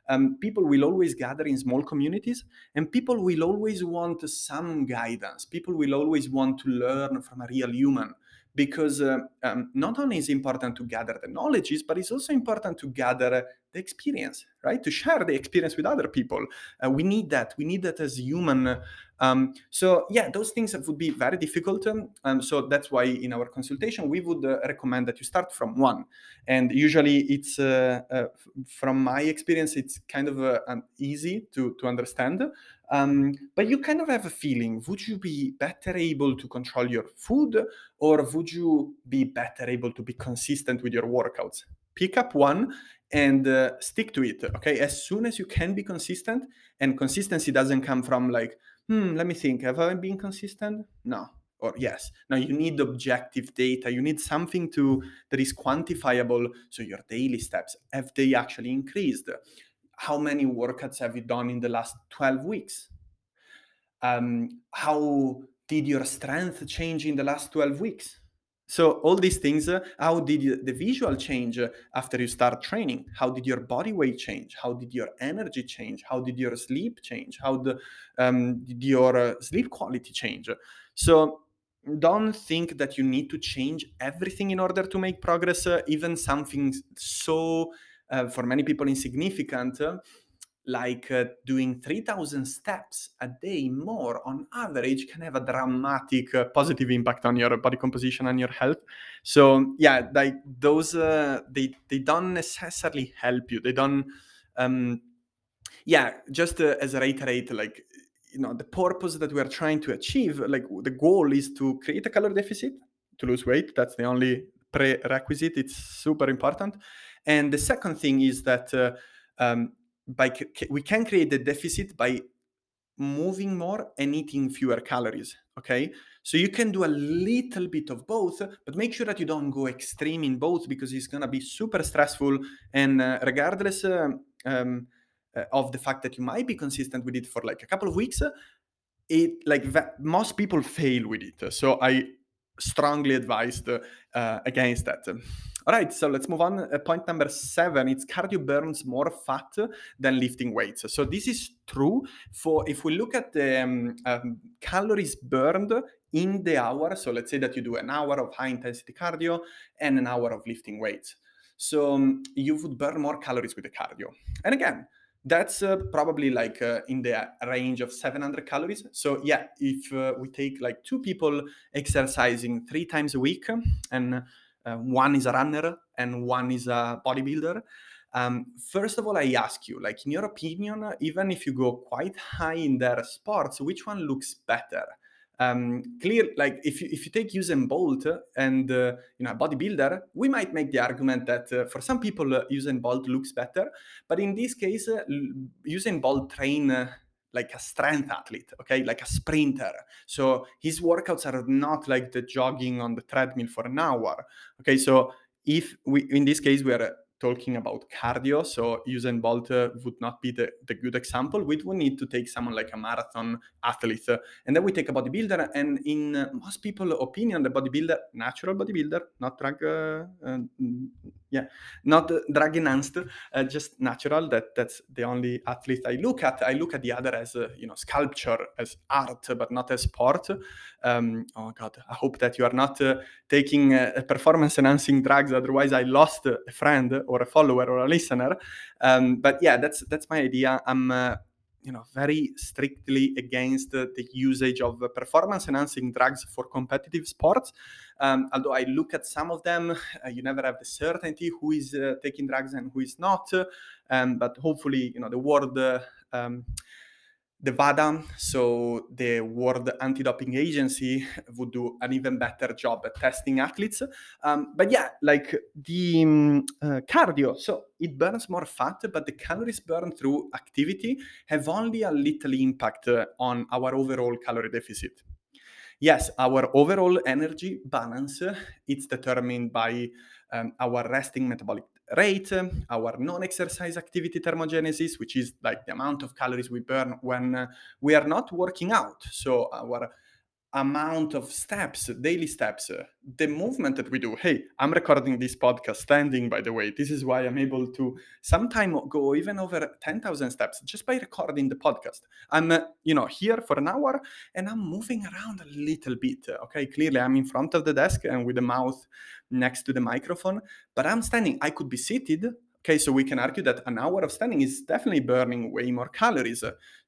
um, people will always gather in small communities and people will always want some guidance. People will always want to learn from a real human because uh, um, not only is important to gather the knowledges but it's also important to gather the experience right? To share the experience with other people. Uh, we need that. We need that as human um, so yeah those things would be very difficult um, so that's why in our consultation we would uh, recommend that you start from one. And usually it's uh, uh, from my experience it's kind of uh, um, easy to, to understand um, but you kind of have a feeling. Would you be better able to control your food or would you be better able to be consistent with your workouts pick up one and uh, stick to it okay? As soon as you can be consistent and consistency doesn't come from like hmm let me think have i been consistent? No. Or yes. Now you need objective data. You need something to that is quantifiable. So your daily steps have they actually increased? How many workouts have you done in the last 12 weeks? Um, how did your strength change in the last 12 weeks so all these things, uh, how did you, the visual change uh, after you start training? How did your body weight change? How did your energy change? How did your sleep change? How the, um, did your uh, sleep quality change? So don't think that you need to change everything in order to make progress. Uh, even something so, uh, for many people, insignificant uh, like uh, doing 3000 steps a day more on average can have a dramatic uh, positive impact on your body composition and your health. So yeah like those uh, they they don't necessarily help you. They don't um yeah just uh, as a reiterate like you know the purpose that we are trying to achieve like the goal is to create a calorie deficit to lose weight. That's the only prerequisite. It's super important. And the second thing is that uh, um, by we can create the deficit by moving more and eating fewer calories okay? So you can do a little bit of both but make sure that you don't go extreme in both because it's going to be super stressful and uh, regardless uh, um, uh, of the fact that you might be consistent with it for like a couple of weeks it like most people fail with it. So i strongly advised uh, against that all right, so let's move on. Uh, point number seven, it's cardio burns more fat than lifting weights. So this is true for if we look at the um, um, calories burned in the hour. So let's say that you do an hour of high intensity cardio and an hour of lifting weights. So um, you would burn more calories with the cardio. And again, that's uh, probably like uh, in the range of 700 calories. So yeah, if uh, we take like two people exercising three times a week and uh, one is a runner and one is a bodybuilder. Um, first of all, I ask you, like in your opinion, even if you go quite high in their sports, which one looks better? Um, clear, like if you, if you take Usain Bolt and uh, you know a bodybuilder, we might make the argument that uh, for some people uh, Usain Bolt looks better, but in this case, uh, Usain Bolt train uh, like a strength athlete, okay, like a sprinter. So his workouts are not like the jogging on the treadmill for an hour. Okay, so if we in this case we are talking about cardio, so Usain Bolt uh, would not be the, the good example. We would need to take someone like a marathon athlete, and then we take a bodybuilder. And in uh, most people's opinion, the bodybuilder, natural bodybuilder, not drug, uh, uh, yeah, not drug enhanced, uh, just natural. That that's the only athlete I look at. I look at the other as you know sculpture, as art, but not as sport. Um, oh God, I hope that you are not taking performance enhancing drugs. Otherwise, I lost a friend or a follower or a listener. Um, but yeah, that's that's my idea. I'm uh, you know very strictly against uh, the usage of uh, performance enhancing drugs for competitive sports. Um, although I look at some of them, uh, you never have the certainty who is uh, taking drugs and who is not. Um, but hopefully, you know the world. Um, the WADA, so the World Anti-Doping Agency, would do an even better job at testing athletes. Um, but yeah, like the um, uh, cardio, so it burns more fat, but the calories burned through activity have only a little impact uh, on our overall calorie deficit. Yes, our overall energy balance, uh, it's determined by um, our resting metabolic rate, our non-exercise activity thermogenesis, which is like the amount of calories we burn when uh, we are not working out. So our amount of steps, daily steps, the movement that we do. Hey, I'm recording this podcast standing, by the way. This is why I'm able to sometimes go even over 10,000 steps just by recording the podcast. I'm, uh, you know, here for an hour and I'm moving around a little bit. Okay, clearly I'm in front of the desk and with the mouth next to the microphone, but I'm standing. I could be seated. Okay, so we can argue that an hour of standing is definitely burning way more calories.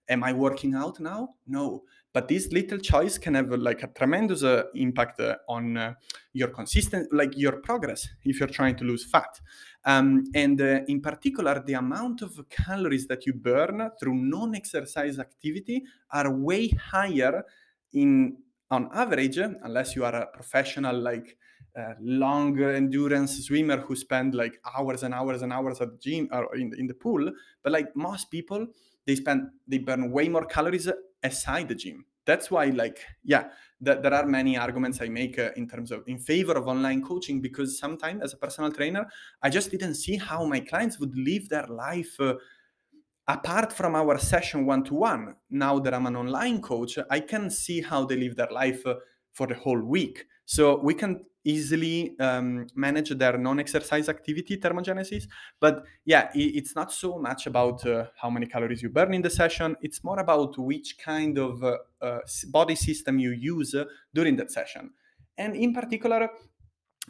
Am I working out now? No but this little choice can have like a tremendous uh, impact uh, on uh, your consistent like your progress if you're trying to lose fat. Um, and uh, in particular the amount of calories that you burn through non-exercise activity are way higher in on average unless you are a professional like uh, long endurance swimmer who spend like hours and hours and hours at the gym or in, in the pool but like most people they spend they burn way more calories aside the gym that's why like yeah th- there are many arguments i make uh, in terms of in favor of online coaching because sometimes as a personal trainer i just didn't see how my clients would live their life uh, apart from our session one to one now that i'm an online coach i can see how they live their life uh, for the whole week. So we can easily um, manage their non-exercise activity thermogenesis. But yeah, it's not so much about uh, how many calories you burn in the session. It's more about which kind of uh, uh, body system you use during that session. And in particular,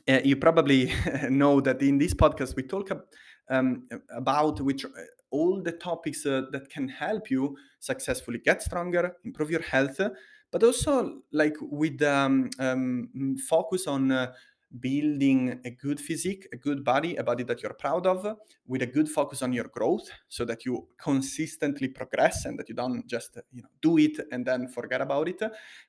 uh, you probably know that in this podcast we talk um, about which uh, all the topics uh, that can help you successfully get stronger, improve your health, but also like with um, um, focus on uh, building a good physique, a good body, a body that you're proud of, with a good focus on your growth, so that you consistently progress and that you don't just you know do it and then forget about it,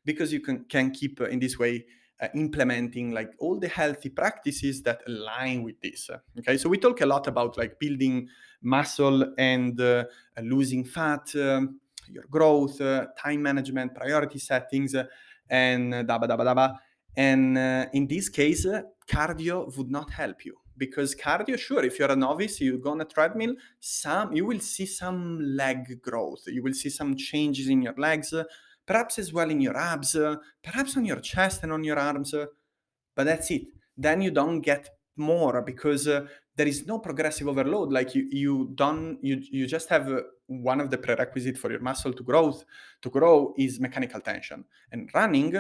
because you can can keep uh, in this way. Uh, implementing like all the healthy practices that align with this okay so we talk a lot about like building muscle and uh, losing fat um, your growth, uh, time management, priority settings, uh, and uh, daba daba daba. And in this case, cardio would not help you because cardio sure if you're a novice you go on a treadmill some you will see some leg growth you will see some changes in your legs perhaps as well in your abs perhaps on your chest and on your arms but that's it then you don't get more because uh, there is no progressive overload. Like you you don't you you just have uh, one of the prerequisites for your muscle to growth to grow is mechanical tension. And running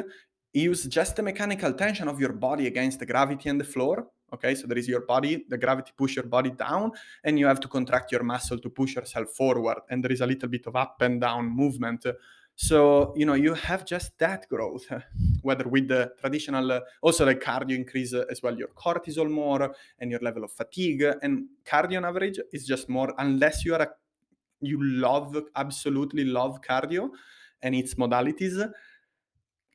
use just the mechanical tension of your body against the gravity and the floor okay? So there is your body the gravity push your body down and you have to contract your muscle to push yourself forward. And there is a little bit of up and down movement so you know you have just that growth, whether with the traditional, uh, also like cardio increase uh, as well your cortisol more and your level of fatigue. And cardio on average is just more unless you are a you love absolutely love cardio and its modalities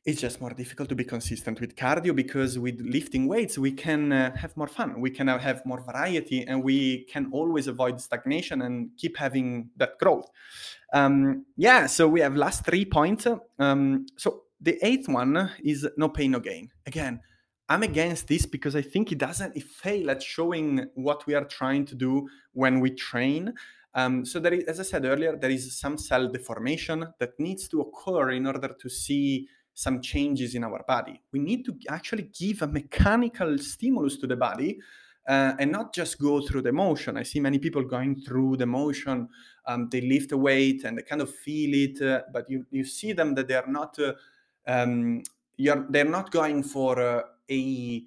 it's just more difficult to be consistent with cardio because with lifting weights we can uh, have more fun. We can have more variety and we can always avoid stagnation and keep having that growth. Um, yeah so we have last three points. Um, so the eighth one is no pain no gain. Again i'm against this because i think it doesn't it fail at showing what we are trying to do when we train. Um, so there is, as i said earlier there is some cell deformation that needs to occur in order to see some changes in our body. We need to actually give a mechanical stimulus to the body uh, and not just go through the motion. I see many people going through the motion. Um, they lift a weight and they kind of feel it, uh, but you, you see them that they are not uh, um, you're, they're not going for uh, a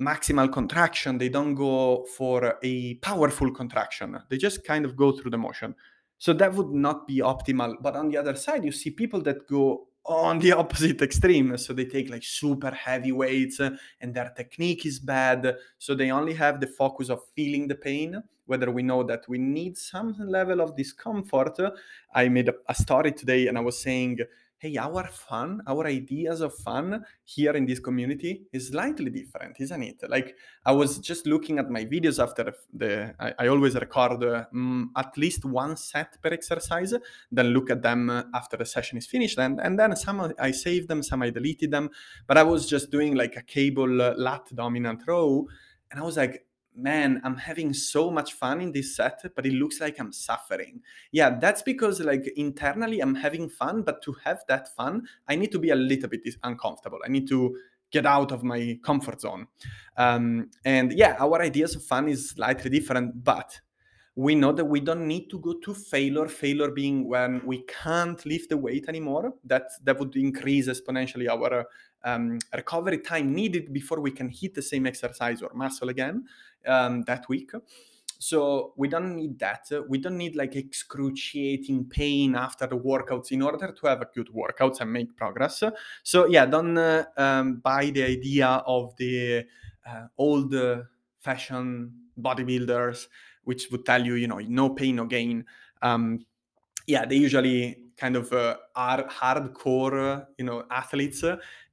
maximal contraction. They don't go for a powerful contraction. They just kind of go through the motion. So that would not be optimal. But on the other side, you see people that go on the opposite extreme. So they take like super heavy weights and their technique is bad. So they only have the focus of feeling the pain, whether we know that we need some level of discomfort. I made a story today and I was saying, hey, our fun, our ideas of fun here in this community is slightly different, isn't it? Like I was just looking at my videos after the, I, I always record um, at least one set per exercise, then look at them after the session is finished, and and then some I saved them, some I deleted them, but I was just doing like a cable lat dominant row, and I was like, man, I'm having so much fun in this set, but it looks like I'm suffering. Yeah, that's because like internally I'm having fun, but to have that fun, I need to be a little bit uncomfortable. I need to get out of my comfort zone. Um, and yeah, our ideas of fun is slightly different, but we know that we don't need to go to failure failure being when we can't lift the weight anymore that that would increase exponentially our um, recovery time needed before we can hit the same exercise or muscle again um, that week. So we don't need that. We don't need like excruciating pain after the workouts in order to have a good workouts and make progress. So yeah, don't uh, um, buy the idea of the uh, old uh, bodybuilders, which would tell you, you know, no pain, no gain. Um, yeah, they usually kind of uh, are hardcore, you know, athletes,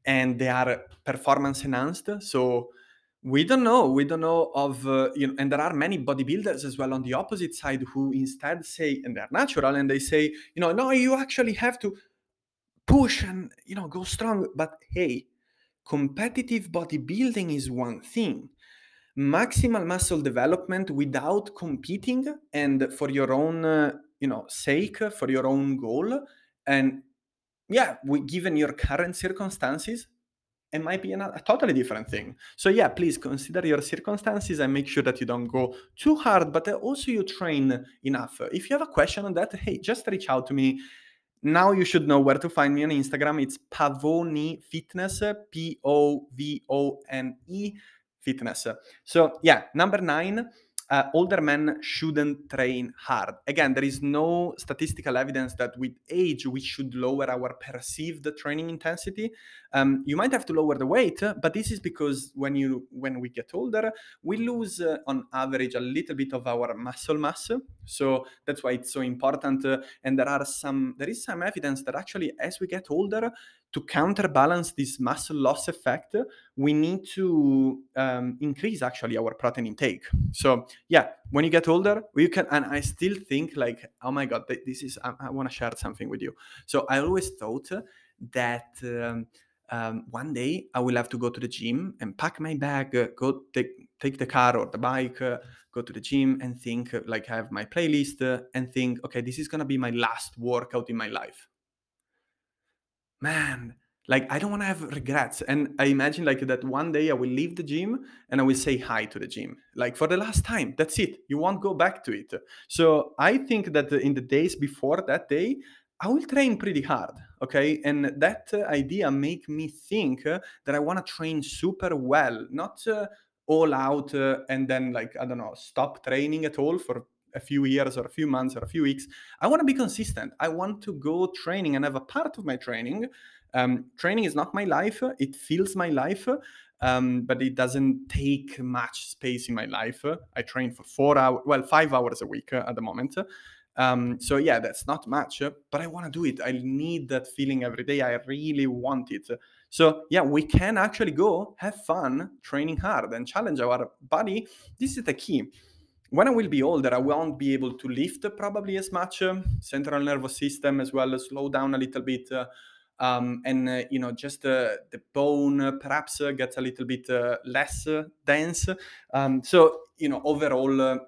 and they are performance enhanced. So we don't know. We don't know of, uh, you know, and there are many bodybuilders as well on the opposite side who instead say, and they're natural, and they say, you know, no, you actually have to push and, you know, go strong. But hey, competitive bodybuilding is one thing. Maximal muscle development without competing and for your own, uh, you know, sake, for your own goal, and yeah, we, given your current circumstances, it might be a, totally different thing. So yeah, please consider your circumstances and make sure that you don't go too hard, but uh, also you train enough. If you have a question on that, hey, just reach out to me. Now you should know where to find me on Instagram. It's Pavone Fitness, P O V O N E Fitness. So yeah, number nine uh, older men shouldn't train hard. Again, there is no statistical evidence that with age we should lower our perceived training intensity. Um, you might have to lower the weight, but this is because when you when we get older, we lose uh, on average a little bit of our muscle mass. So that's why it's so important. Uh, and there are some there is some evidence that actually as we get older, to counterbalance this muscle loss effect, we need to um, increase actually our protein intake. So yeah, when you get older, you can, and I still think like, oh my God, this is, I, I want to share something with you. So I always thought that um, um, one day I will have to go to the gym and pack my bag, uh, go take, take the car or the bike, uh, go to the gym and think like I have my playlist and think, okay, this is going to be my last workout in my life man, like I don't want to have regrets. And I imagine like that one day I will leave the gym and I will say hi to the gym, like for the last time. That's it. You won't go back to it. So I think that in the days before that day, I will train pretty hard, okay? And that uh, idea make me think uh, that I want to train super well, not uh, all out uh, and then like I don't know, stop training at all for a few years or a few months or a few weeks. I want to be consistent. I want to go training and have a part of my training. Um, training is not my life. It fills my life, um, but it doesn't take much space in my life. I train for four hours, well, five hours a week at the moment. Um, so yeah, that's not much, but I want to do it. I need that feeling every day. I really want it. So yeah, we can actually go have fun training hard and challenge our body. This is the key when I will be older, I won't be able to lift probably as much. Uh, central nervous system as well, slow down a little bit. Uh, um, and uh, you know just uh, the bone perhaps uh, gets a little bit uh, less dense um, so you know overall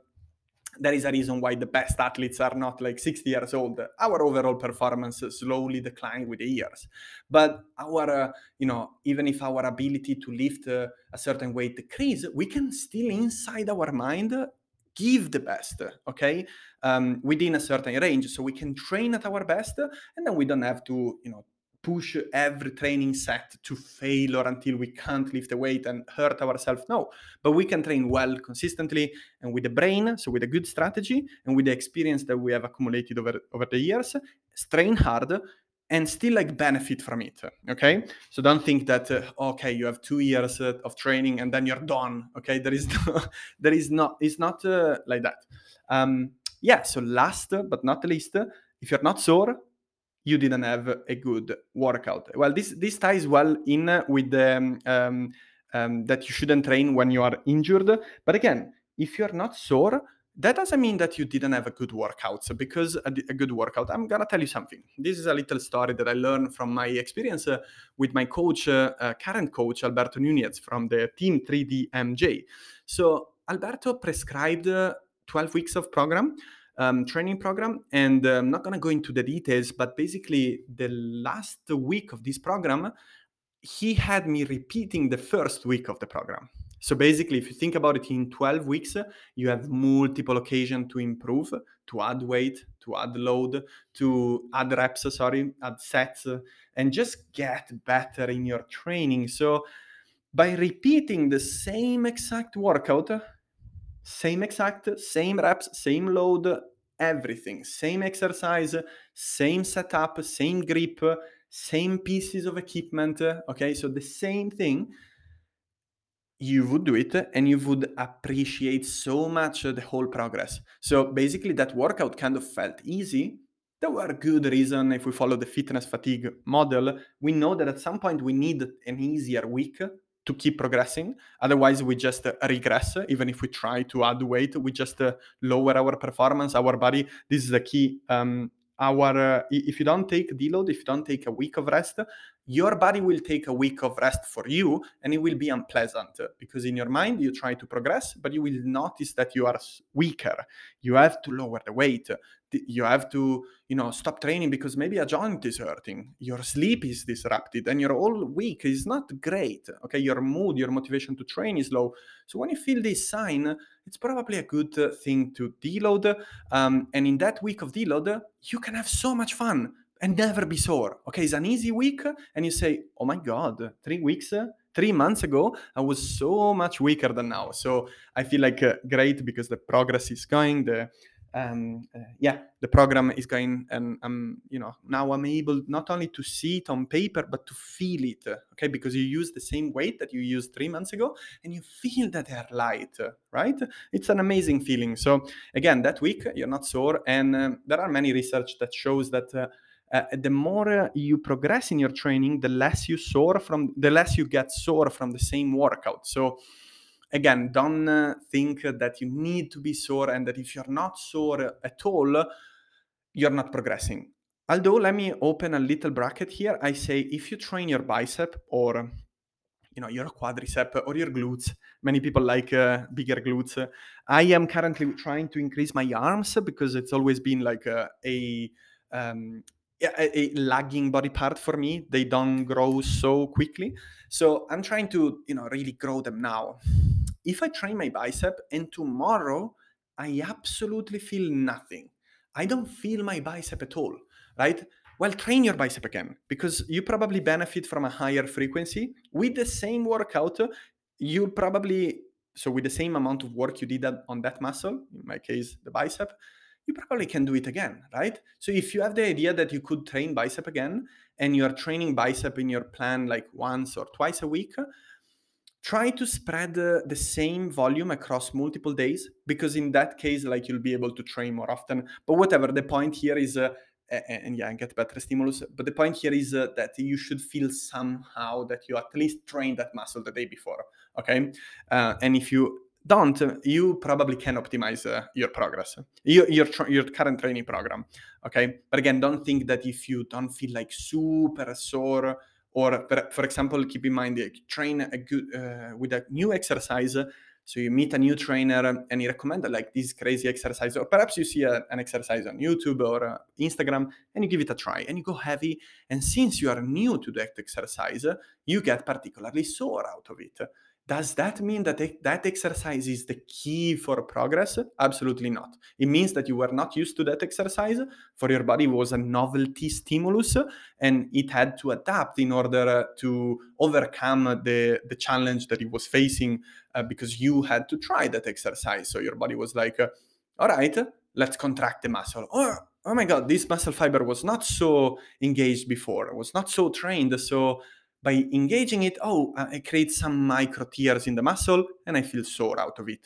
there is a reason why the best athletes are not like 60 years old our overall performance slowly decline with the years but our you know even if our ability to lift a certain weight decrease we can still inside our mind give the best, okay, um, within a certain range. So we can train at our best, and then we don't have to, you know, push every training set to fail or until we can't lift the weight and hurt ourselves. No, but we can train well consistently and with the brain, so with a good strategy and with the experience that we have accumulated over, over the years, train hard and still like benefit from it okay? So don't think that uh, okay you have two years uh, of training and then you're done okay? There is no, there is not it's not uh, like that. Um, yeah so last but not least if you're not sore you didn't have a good workout. Well this this ties well in with the um, um, um that you shouldn't train when you are injured. But again if you're not sore that doesn't mean that you didn't have a good workout. So because a, a, good workout, I'm gonna tell you something. This is a little story that I learned from my experience uh, with my coach, uh, uh, current coach Alberto Nunez from the Team 3D MJ. So Alberto prescribed uh, 12 weeks of program. Um, training program and I'm not going to go into the details but basically the last week of this program he had me repeating the first week of the program so basically, if you think about it in 12 weeks, you have multiple occasions to improve, to add weight, to add load, to add reps, sorry, add sets, and just get better in your training. So by repeating the same exact workout, same exact, same reps, same load, everything, same exercise, same setup, same grip, same pieces of equipment, okay? So the same thing you would do it and you would appreciate so much the whole progress. So basically, that workout kind of felt easy. There were good reason if we follow the fitness fatigue model. We know that at some point we need an easier week to keep progressing. Otherwise, we just uh, regress. Even if we try to add weight, we just uh, lower our performance, our body. This is the key. Um, our uh, if you don't take deload, if you don't take a week of rest, your body will take a week of rest for you and it will be unpleasant uh, because in your mind you try to progress but you will notice that you are weaker. You have to lower the weight uh, you have to you know stop training because maybe a joint is hurting your sleep is disrupted and your whole week is not great okay? Your mood your motivation to train is low. So when you feel this sign it's probably a good uh, thing to deload um, and in that week of deload you can have so much fun and never be sore. Okay, it's an easy week, and you say, "Oh my God, three weeks, three months ago, I was so much weaker than now." So I feel like uh, great because the progress is going. The um, uh, yeah, the program is going, and um, you know now I'm able not only to see it on paper but to feel it. Okay, because you use the same weight that you used three months ago, and you feel that they're light. Right? It's an amazing feeling. So again, that week you're not sore, and uh, there are many research that shows that uh, uh, the more you progress in your training, the less you sore from, the less you get sore from the same workout. So again, don't uh, think that you need to be sore and that if you're not sore at all, you're not progressing. Although, let me open a little bracket here. I say if you train your bicep or you know your quadricep or your glutes many people like uh, bigger glutes i am currently trying to increase my arms because it's always been like a, a um, a, a, lagging body part for me. They don't grow so quickly. So I'm trying to, you know, really grow them now. If I train my bicep and tomorrow I absolutely feel nothing, I don't feel my bicep at all, right? Well, train your bicep again because you probably benefit from a higher frequency. With the same workout, you probably, so with the same amount of work you did on that muscle, in my case, the bicep, you probably can do it again, right? So if you have the idea that you could train bicep again and you are training bicep in your plan like once or twice a week, try to spread uh, the same volume across multiple days because in that case like you'll be able to train more often. But whatever, the point here is uh, and yeah, get better stimulus. But the point here is uh, that you should feel somehow that you at least trained that muscle the day before. Okay, uh, and if you don't, you probably can optimize uh, your progress, your, your, your current training program. Okay. But again, don't think that if you don't feel like super sore, or for example, keep in mind, train a good, uh, with a new exercise. So you meet a new trainer and he recommended like this crazy exercise, or perhaps you see a, an exercise on YouTube or uh, Instagram and you give it a try and you go heavy. And since you are new to that exercise, you get particularly sore out of it. Does that mean that that exercise is the key for progress? Absolutely not. It means that you were not used to that exercise. For your body was a novelty stimulus, and it had to adapt in order to overcome the, the challenge that it was facing uh, because you had to try that exercise. So your body was like, uh, all right, let's contract the muscle. Or oh my god this muscle fiber was not so engaged before was not so trained so by engaging it oh it creates some micro tears in the muscle and i feel sore out of it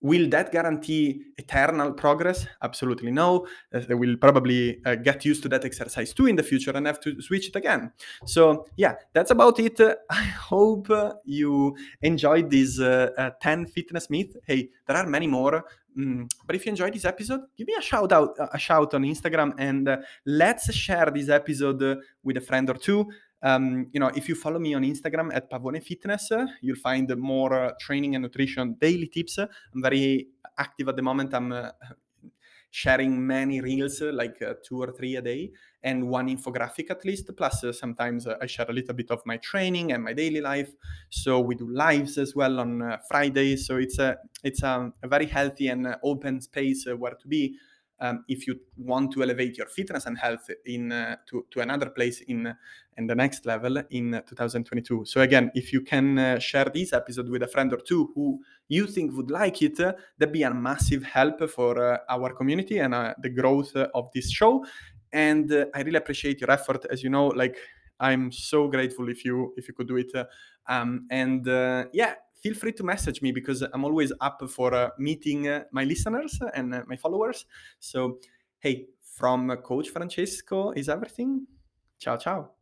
Will that guarantee eternal progress? Absolutely no. Uh, they will probably uh, get used to that exercise too in the future and have to switch it again. So, yeah, that's about it. I hope you enjoyed this uh, uh, 10 fitness myth. Hey, there are many more. Mm, but if you enjoyed this episode, give me a shout out, a shout on Instagram, and let's share this episode with a friend or two. Um, you know, if you follow me on Instagram at Pavone Fitness, uh, you'll find more uh, training and nutrition daily tips. I'm very active at the moment. I'm uh, sharing many reels, like uh, two or three a day, and one infographic at least. Plus, uh, sometimes uh, I share a little bit of my training and my daily life. So we do lives as well on Fridays. So it's a it's a, a very healthy and open space where to be um, if you want to elevate your fitness and health in uh, to, to another place in in the next level in 2022 so again if you can uh, share this episode with a friend or two who you think would like it uh, that'd be a massive help for uh, our community and uh, the growth of this show. And uh, i really appreciate your effort. As you know like i'm so grateful if you if you could do it um, and yeah feel free to message me because I'm always up for uh, meeting uh, my listeners and uh, my followers. So, hey, from Coach Francesco is everything. Ciao, ciao.